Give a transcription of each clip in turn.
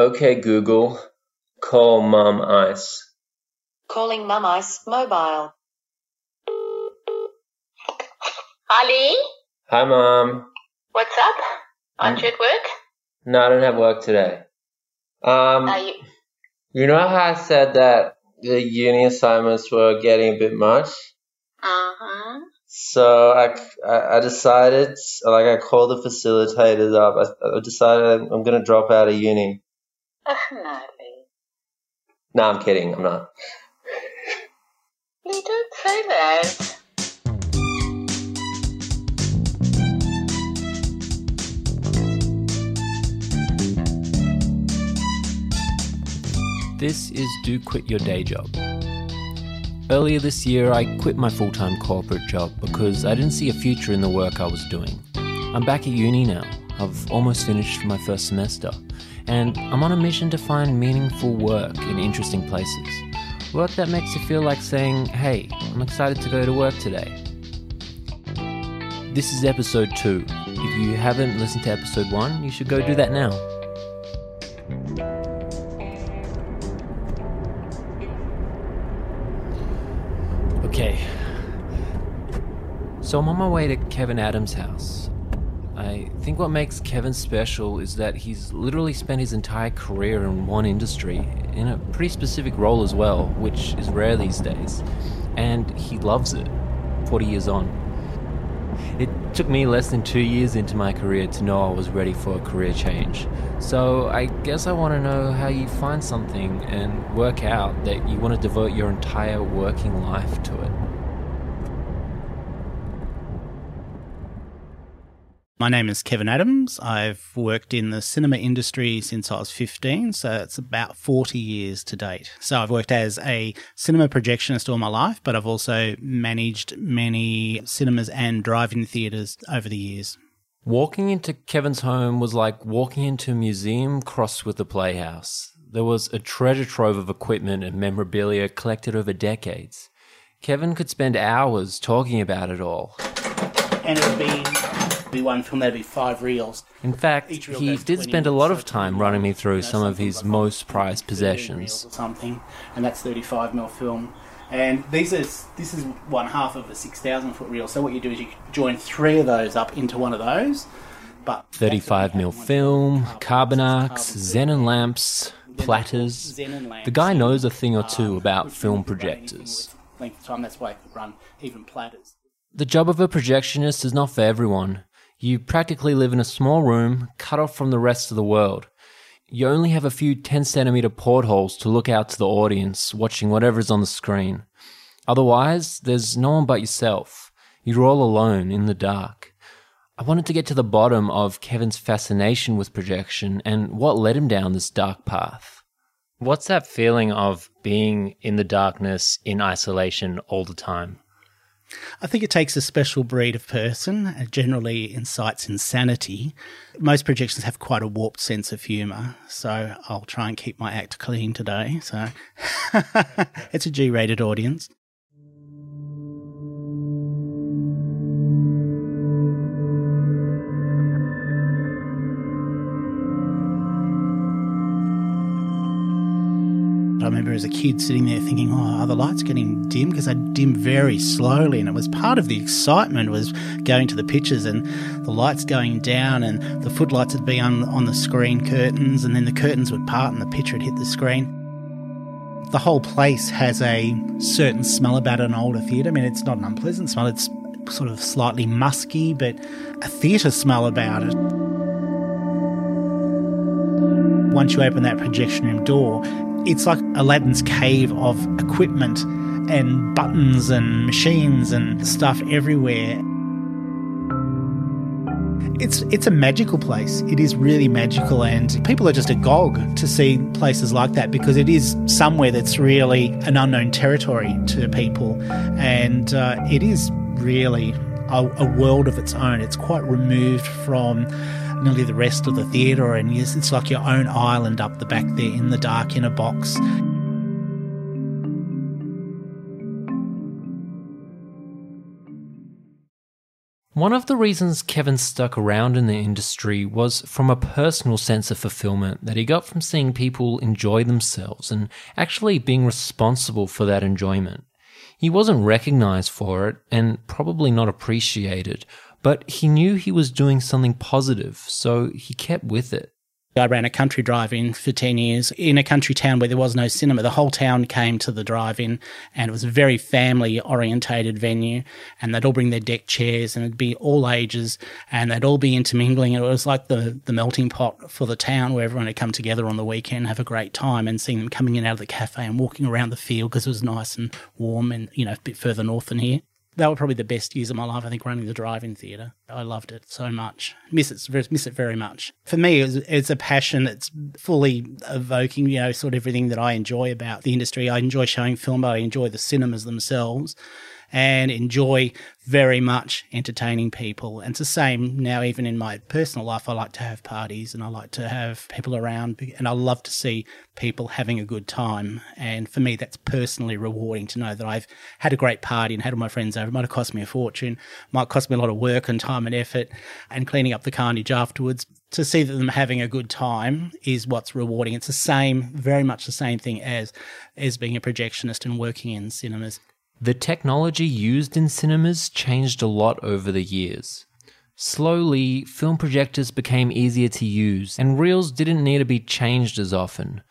Okay, Google, call Mom Ice. Calling Mom Ice mobile. Ali? Lee. Hi, Mom. What's up? Aren't Mm. you at work? No, I don't have work today. Um, Are you? you know how I said that the uni assignments were getting a bit much? Uh-huh. So I, I, I decided, like I called the facilitators up. I, I decided I'm gonna drop out of uni. No, I'm kidding. I'm not. Lee, don't say that. This is Do Quit Your Day Job. Earlier this year, I quit my full time corporate job because I didn't see a future in the work I was doing. I'm back at uni now. I've almost finished my first semester, and I'm on a mission to find meaningful work in interesting places. Work that makes you feel like saying, hey, I'm excited to go to work today. This is episode 2. If you haven't listened to episode 1, you should go do that now. Okay. So I'm on my way to Kevin Adams' house. I think what makes Kevin special is that he's literally spent his entire career in one industry, in a pretty specific role as well, which is rare these days. And he loves it, 40 years on. It took me less than two years into my career to know I was ready for a career change. So I guess I want to know how you find something and work out that you want to devote your entire working life to it. My name is Kevin Adams. I've worked in the cinema industry since I was 15, so it's about 40 years to date. So I've worked as a cinema projectionist all my life, but I've also managed many cinemas and drive-in theatres over the years. Walking into Kevin's home was like walking into a museum crossed with a playhouse. There was a treasure trove of equipment and memorabilia collected over decades. Kevin could spend hours talking about it all. And it would be, be one film, that'd be five reels. In fact, reel he did spend a lot of time running me through you know, some of his like most prized possessions. or something, and that's 35 mil film. And these are this is one half of a 6,000 foot reel. So what you do is you join three of those up into one of those. But 35 mil film, carbon arcs, xenon lamps, platters. The guy knows a thing or uh, two about film projectors. Length of time, that's why it could run even platters. The job of a projectionist is not for everyone. You practically live in a small room, cut off from the rest of the world. You only have a few 10 centimeter portholes to look out to the audience, watching whatever is on the screen. Otherwise, there's no one but yourself. You're all alone in the dark. I wanted to get to the bottom of Kevin's fascination with projection and what led him down this dark path. What's that feeling of being in the darkness, in isolation all the time? I think it takes a special breed of person. It generally incites insanity. Most projections have quite a warped sense of humour, so I'll try and keep my act clean today. So it's a G rated audience. As a kid sitting there thinking, "Oh, are the lights getting dim?" Because they dim very slowly, and it was part of the excitement was going to the pictures and the lights going down, and the footlights would be on on the screen curtains, and then the curtains would part, and the picture would hit the screen. The whole place has a certain smell about an older theatre. I mean, it's not an unpleasant smell; it's sort of slightly musky, but a theatre smell about it. Once you open that projection room door, it's like Aladdin's cave of equipment and buttons and machines and stuff everywhere. It's it's a magical place. It is really magical, and people are just agog to see places like that because it is somewhere that's really an unknown territory to people, and uh, it is really a, a world of its own. It's quite removed from nearly the rest of the theatre, and it's like your own island up the back there in the dark in a box. One of the reasons Kevin stuck around in the industry was from a personal sense of fulfillment that he got from seeing people enjoy themselves and actually being responsible for that enjoyment. He wasn't recognized for it and probably not appreciated, but he knew he was doing something positive, so he kept with it. I ran a country drive in for 10 years in a country town where there was no cinema. The whole town came to the drive in and it was a very family orientated venue. And they'd all bring their deck chairs and it'd be all ages and they'd all be intermingling. It was like the, the melting pot for the town where everyone would come together on the weekend, have a great time and seeing them coming in out of the cafe and walking around the field because it was nice and warm and, you know, a bit further north than here they were probably the best years of my life. I think running the drive-in theatre, I loved it so much. Miss it, miss it very much. For me, it's, a passion It's fully evoking, you know, sort of everything that I enjoy about the industry. I enjoy showing film, but I enjoy the cinemas themselves and enjoy very much entertaining people. And it's the same now, even in my personal life. I like to have parties and I like to have people around, and I love to see people having a good time. And for me, that's personally rewarding to know that I've had a great party and had all my friends over. It might have cost me a fortune, might cost me a lot of work and time and effort, and cleaning up the carnage afterwards. To see them having a good time is what's rewarding. It's the same, very much the same thing as as being a projectionist and working in cinemas. The technology used in cinemas changed a lot over the years. Slowly, film projectors became easier to use, and reels didn't need to be changed as often.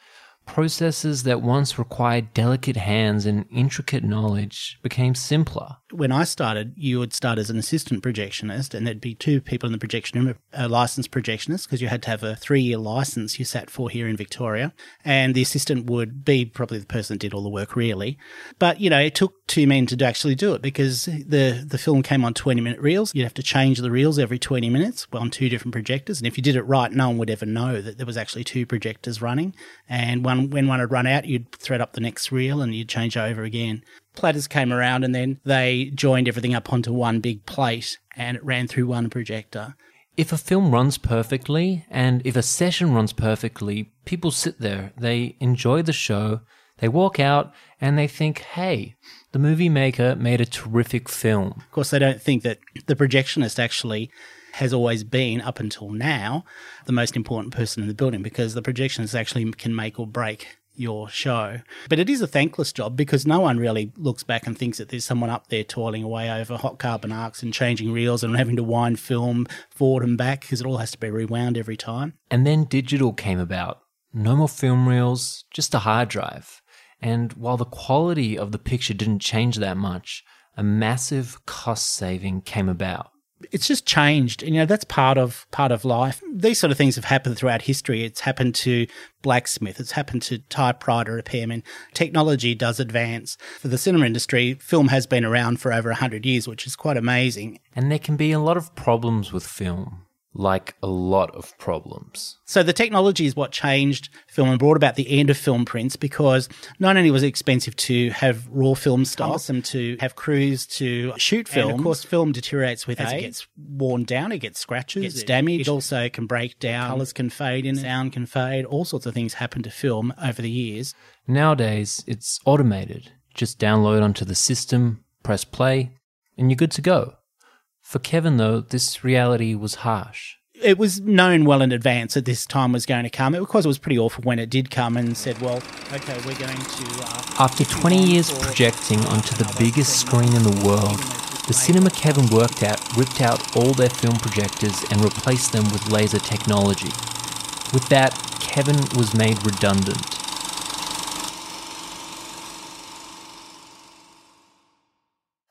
Processes that once required delicate hands and intricate knowledge became simpler. When I started, you would start as an assistant projectionist, and there'd be two people in the projection room, a licensed projectionist, because you had to have a three year license you sat for here in Victoria. And the assistant would be probably the person that did all the work, really. But, you know, it took two men to actually do it because the, the film came on 20 minute reels. You'd have to change the reels every 20 minutes on two different projectors. And if you did it right, no one would ever know that there was actually two projectors running. And one when one had run out, you'd thread up the next reel and you'd change over again. Platters came around and then they joined everything up onto one big plate and it ran through one projector. If a film runs perfectly and if a session runs perfectly, people sit there, they enjoy the show, they walk out and they think, hey, the movie maker made a terrific film. Of course, they don't think that the projectionist actually has always been, up until now, the most important person in the building because the projections actually can make or break your show. But it is a thankless job because no one really looks back and thinks that there's someone up there toiling away over hot carbon arcs and changing reels and having to wind film forward and back because it all has to be rewound every time. And then digital came about. No more film reels, just a hard drive. And while the quality of the picture didn't change that much, a massive cost saving came about it's just changed. And you know that's part of part of life. These sort of things have happened throughout history. It's happened to blacksmith. It's happened to typewriter repairmen technology does advance. For the cinema industry film has been around for over 100 years which is quite amazing. And there can be a lot of problems with film like a lot of problems. So the technology is what changed film and brought about the end of film prints because not only was it expensive to have raw film stock, cumbersome to have crews to shoot film. And of course, film deteriorates with as it eh? gets worn down, it gets scratches, it gets damaged. It also can break down, colors can fade in, sound can fade. All sorts of things happen to film over the years. Nowadays, it's automated. Just download onto the system, press play, and you're good to go. For Kevin, though, this reality was harsh. It was known well in advance that this time was going to come. It, because it was pretty awful when it did come and said, well, okay, we're going to. Uh, After 20 years projecting onto the biggest screen in the world, the cinema Kevin worked at ripped out all their film projectors and replaced them with laser technology. With that, Kevin was made redundant.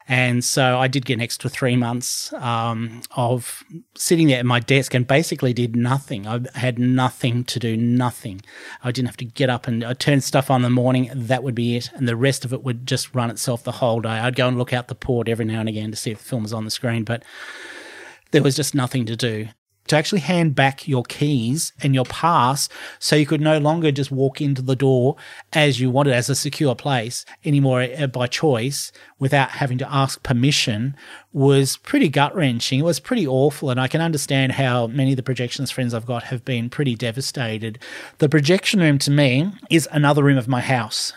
And so I did get an extra three months um, of sitting there at my desk and basically did nothing. I had nothing to do, nothing. I didn't have to get up and I turned stuff on in the morning. That would be it. And the rest of it would just run itself the whole day. I'd go and look out the port every now and again to see if the film was on the screen, but there was just nothing to do to actually hand back your keys and your pass so you could no longer just walk into the door as you wanted as a secure place anymore uh, by choice without having to ask permission was pretty gut wrenching. It was pretty awful. And I can understand how many of the projections friends I've got have been pretty devastated. The projection room to me is another room of my house.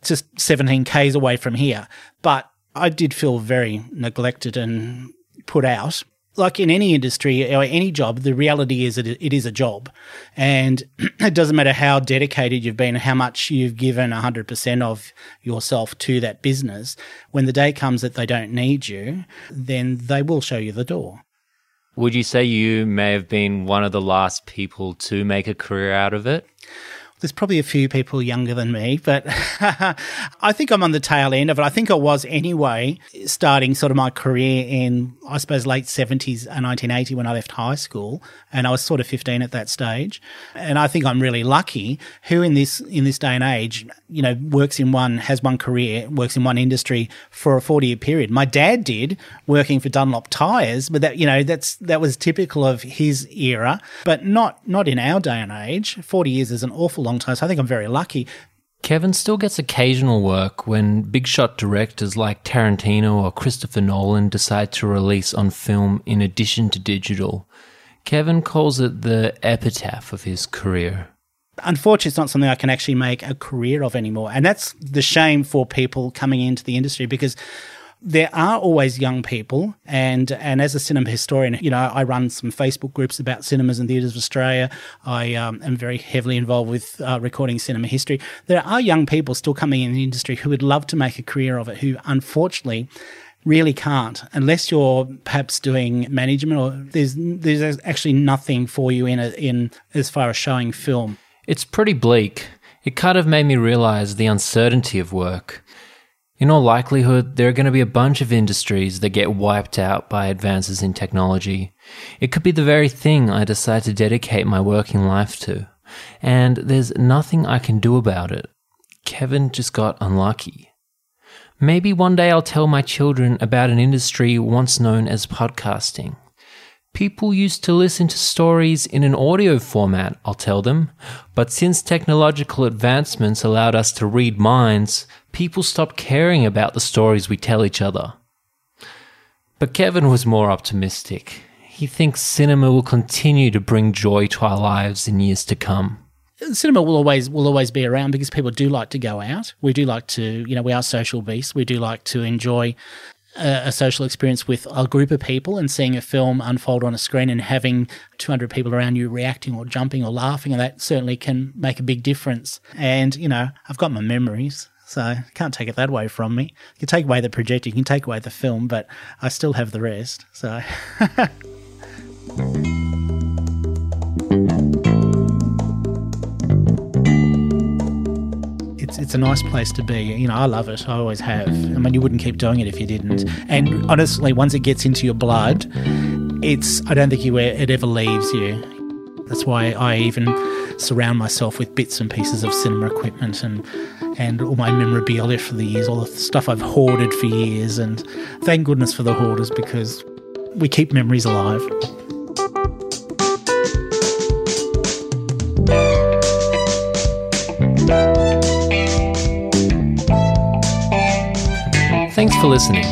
It's just 17 Ks away from here. But I did feel very neglected and put out like in any industry or any job, the reality is that it is a job. And it doesn't matter how dedicated you've been, how much you've given 100% of yourself to that business. When the day comes that they don't need you, then they will show you the door. Would you say you may have been one of the last people to make a career out of it? There's probably a few people younger than me, but I think I'm on the tail end of it. I think I was anyway, starting sort of my career in, I suppose, late 70s and uh, 1980 when I left high school, and I was sort of 15 at that stage. And I think I'm really lucky who in this in this day and age, you know, works in one, has one career, works in one industry for a 40 year period. My dad did working for Dunlop Tires, but that you know that's that was typical of his era, but not not in our day and age. 40 years is an awful long time. So I think I'm very lucky. Kevin still gets occasional work when big shot directors like Tarantino or Christopher Nolan decide to release on film in addition to digital. Kevin calls it the epitaph of his career. Unfortunately, it's not something I can actually make a career of anymore. And that's the shame for people coming into the industry because there are always young people and and as a cinema historian you know i run some facebook groups about cinemas and theatres of australia. I um, am very heavily involved with uh, recording cinema history. There are young people still coming in the industry who would love to make a career of it who unfortunately really can't unless you're perhaps doing management or there's there's actually nothing for you in a, in as far as showing film. It's pretty bleak. It kind of made me realize the uncertainty of work in all likelihood, there are going to be a bunch of industries that get wiped out by advances in technology. It could be the very thing I decide to dedicate my working life to. And there's nothing I can do about it. Kevin just got unlucky. Maybe one day I'll tell my children about an industry once known as podcasting. People used to listen to stories in an audio format, I'll tell them. But since technological advancements allowed us to read minds, people stop caring about the stories we tell each other. But Kevin was more optimistic. He thinks cinema will continue to bring joy to our lives in years to come cinema will always will always be around because people do like to go out. We do like to, you know, we are social beasts. We do like to enjoy a, a, social experience with a group of people and seeing a film unfold on a screen and having 200 people around you reacting or jumping or laughing, and that certainly can make a big difference. And, you know, I've got my memories. So can't take it that way from me. You can take away the projector, you can take away the film, but I still have the rest. So it's it's a nice place to be. You know, I love it. I always have. I mean, you wouldn't keep doing it if you didn't. And honestly, once it gets into your blood, it's I don't think you it ever leaves you. That's why I even surround myself with bits and pieces of cinema equipment and and all my memorabilia for the years, all the stuff I've hoarded for years. And thank goodness for the hoarders because we keep memories alive. Thanks for listening.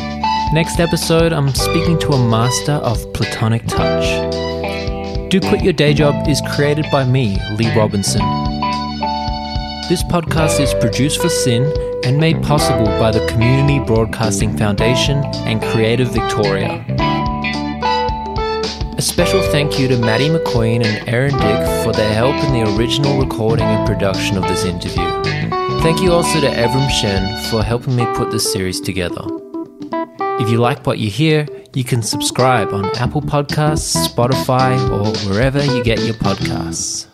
Next episode, I'm speaking to a master of platonic touch. Do Quit Your Day Job is created by me, Lee Robinson. This podcast is produced for SYN and made possible by the Community Broadcasting Foundation and Creative Victoria. A special thank you to Maddie McQueen and Aaron Dick for their help in the original recording and production of this interview. Thank you also to Evrim Shen for helping me put this series together. If you like what you hear, you can subscribe on Apple Podcasts, Spotify, or wherever you get your podcasts.